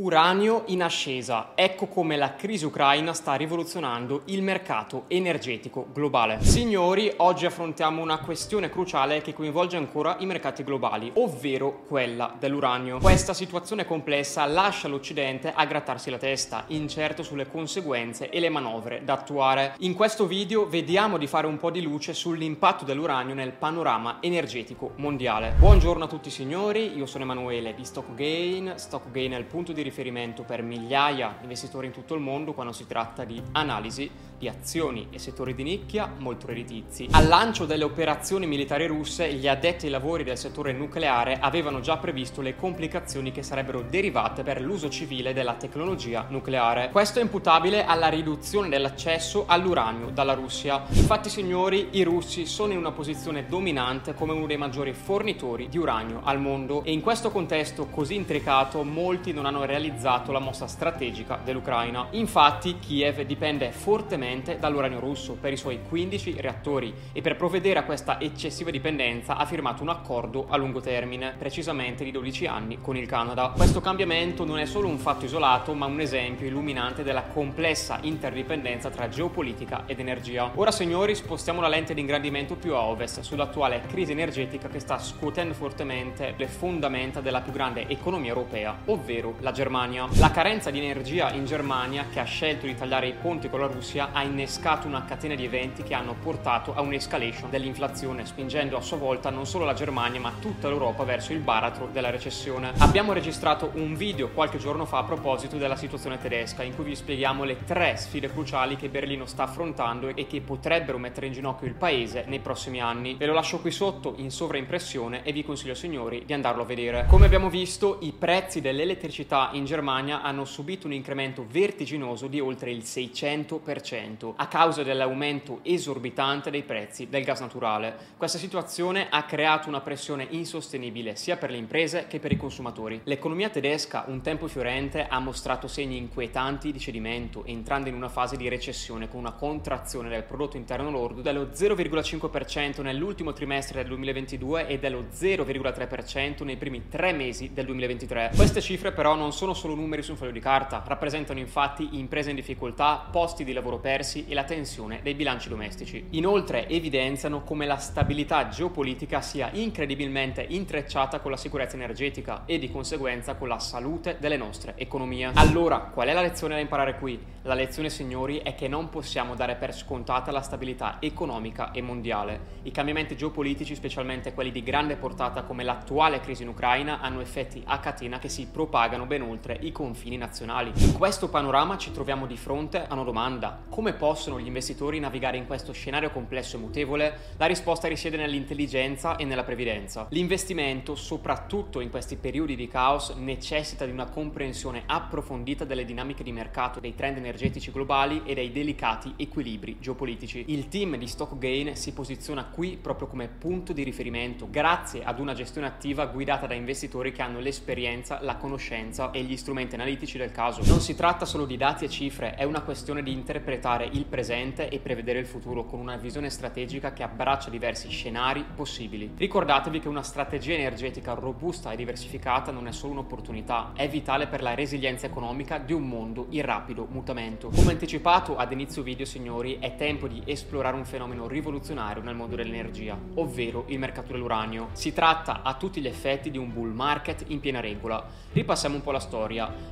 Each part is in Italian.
Uranio in ascesa, ecco come la crisi ucraina sta rivoluzionando il mercato energetico globale. Signori, oggi affrontiamo una questione cruciale che coinvolge ancora i mercati globali, ovvero quella dell'uranio. Questa situazione complessa lascia l'Occidente a grattarsi la testa, incerto sulle conseguenze e le manovre da attuare. In questo video vediamo di fare un po' di luce sull'impatto dell'uranio nel panorama energetico mondiale. Buongiorno a tutti signori, io sono Emanuele di StockGain. StockGain è il punto di riferimento per migliaia di investitori in tutto il mondo quando si tratta di analisi di azioni e settori di nicchia molto redditizi. Al lancio delle operazioni militari russe, gli addetti ai lavori del settore nucleare avevano già previsto le complicazioni che sarebbero derivate per l'uso civile della tecnologia nucleare. Questo è imputabile alla riduzione dell'accesso all'uranio dalla Russia. Infatti, signori, i russi sono in una posizione dominante come uno dei maggiori fornitori di uranio al mondo e in questo contesto così intricato molti non hanno realizzato la mossa strategica dell'Ucraina. Infatti, Kiev dipende fortemente dall'uranio russo per i suoi 15 reattori e per provvedere a questa eccessiva dipendenza ha firmato un accordo a lungo termine, precisamente di 12 anni, con il Canada. Questo cambiamento non è solo un fatto isolato, ma un esempio illuminante della complessa interdipendenza tra geopolitica ed energia. Ora, signori, spostiamo la lente di ingrandimento più a ovest, sull'attuale crisi energetica che sta scuotendo fortemente le fondamenta della più grande economia europea, ovvero la Germania. La carenza di energia in Germania, che ha scelto di tagliare i ponti con la Russia, ha innescato una catena di eventi che hanno portato a un'escalation dell'inflazione, spingendo a sua volta non solo la Germania ma tutta l'Europa verso il baratro della recessione. Abbiamo registrato un video qualche giorno fa a proposito della situazione tedesca in cui vi spieghiamo le tre sfide cruciali che Berlino sta affrontando e che potrebbero mettere in ginocchio il paese nei prossimi anni. Ve lo lascio qui sotto in sovraimpressione e vi consiglio signori di andarlo a vedere. Come abbiamo visto i prezzi dell'elettricità in Germania hanno subito un incremento vertiginoso di oltre il 600% a causa dell'aumento esorbitante dei prezzi del gas naturale. Questa situazione ha creato una pressione insostenibile sia per le imprese che per i consumatori. L'economia tedesca, un tempo fiorente, ha mostrato segni inquietanti di cedimento, entrando in una fase di recessione con una contrazione del prodotto interno lordo dello 0,5% nell'ultimo trimestre del 2022 e dello 0,3% nei primi tre mesi del 2023. Queste cifre però non sono solo numeri su un foglio di carta, rappresentano infatti imprese in difficoltà, posti di lavoro persi, e la tensione dei bilanci domestici. Inoltre evidenziano come la stabilità geopolitica sia incredibilmente intrecciata con la sicurezza energetica e di conseguenza con la salute delle nostre economie. Allora, qual è la lezione da imparare qui? La lezione, signori, è che non possiamo dare per scontata la stabilità economica e mondiale. I cambiamenti geopolitici, specialmente quelli di grande portata come l'attuale crisi in Ucraina, hanno effetti a catena che si propagano ben oltre i confini nazionali. In questo panorama ci troviamo di fronte a una domanda: come possono gli investitori navigare in questo scenario complesso e mutevole? La risposta risiede nell'intelligenza e nella previdenza. L'investimento, soprattutto in questi periodi di caos, necessita di una comprensione approfondita delle dinamiche di mercato, dei trend energetici globali e dei delicati equilibri geopolitici. Il team di StockGain si posiziona qui proprio come punto di riferimento, grazie ad una gestione attiva guidata da investitori che hanno l'esperienza, la conoscenza e gli strumenti analitici del caso. Non si tratta solo di dati e cifre, è una questione di interpretare il presente e prevedere il futuro con una visione strategica che abbraccia diversi scenari possibili. Ricordatevi che una strategia energetica robusta e diversificata non è solo un'opportunità, è vitale per la resilienza economica di un mondo in rapido mutamento. Come anticipato ad inizio video, signori, è tempo di esplorare un fenomeno rivoluzionario nel mondo dell'energia, ovvero il mercato dell'uranio. Si tratta a tutti gli effetti di un bull market in piena regola. Ripassiamo un po' la storia.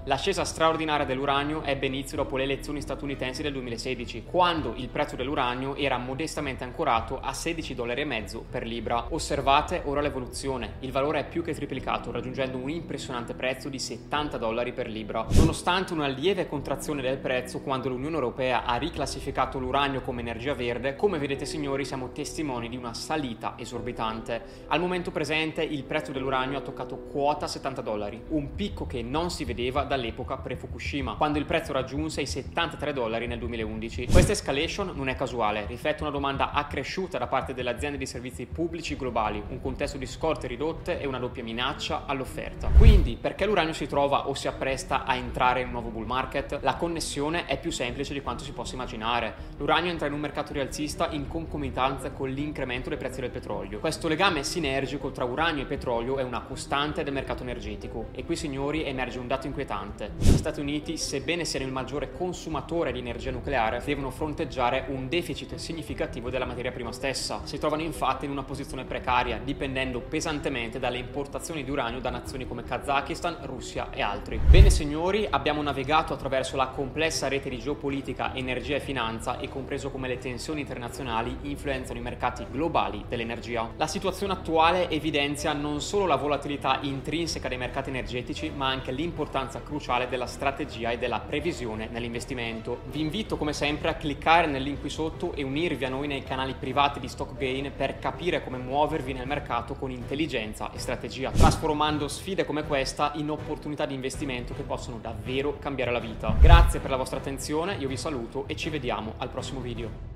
L'ascesa straordinaria dell'uranio ebbe inizio dopo le elezioni statunitensi del 2016 2016, quando il prezzo dell'uranio era modestamente ancorato a 16 dollari e mezzo per libra. Osservate ora l'evoluzione, il valore è più che triplicato, raggiungendo un impressionante prezzo di 70 dollari per libra. Nonostante una lieve contrazione del prezzo quando l'Unione Europea ha riclassificato l'uranio come energia verde, come vedete signori siamo testimoni di una salita esorbitante. Al momento presente il prezzo dell'uranio ha toccato quota 70 dollari, un picco che non si vedeva dall'epoca pre-Fukushima, quando il prezzo raggiunse i 73 dollari nel 2011. 2011. Questa escalation non è casuale, riflette una domanda accresciuta da parte delle aziende di servizi pubblici globali, un contesto di scorte ridotte e una doppia minaccia all'offerta. Quindi, perché l'uranio si trova o si appresta a entrare in un nuovo bull market? La connessione è più semplice di quanto si possa immaginare. L'uranio entra in un mercato rialzista in concomitanza con l'incremento dei prezzi del petrolio. Questo legame sinergico tra uranio e petrolio è una costante del mercato energetico e qui signori emerge emerge un dato inquietante. Gli Stati Uniti, sebbene siano il maggiore consumatore di energia nucleare, devono fronteggiare un deficit significativo della materia prima stessa. Si trovano infatti in una posizione precaria, dipendendo pesantemente dalle importazioni di uranio da nazioni come Kazakistan, Russia e altri. Bene signori, abbiamo navigato attraverso la complessa rete di geopolitica, energia e finanza e compreso come le tensioni internazionali influenzano i mercati globali dell'energia. La situazione attuale evidenzia non solo la volatilità intrinseca dei mercati energetici, ma anche l'importanza cruciale della strategia e della previsione nell'investimento. Vi invito come sempre a cliccare nel link qui sotto e unirvi a noi nei canali privati di StockGain per capire come muovervi nel mercato con intelligenza e strategia, trasformando sfide come questa in opportunità di investimento che possono davvero cambiare la vita. Grazie per la vostra attenzione, io vi saluto e ci vediamo al prossimo video.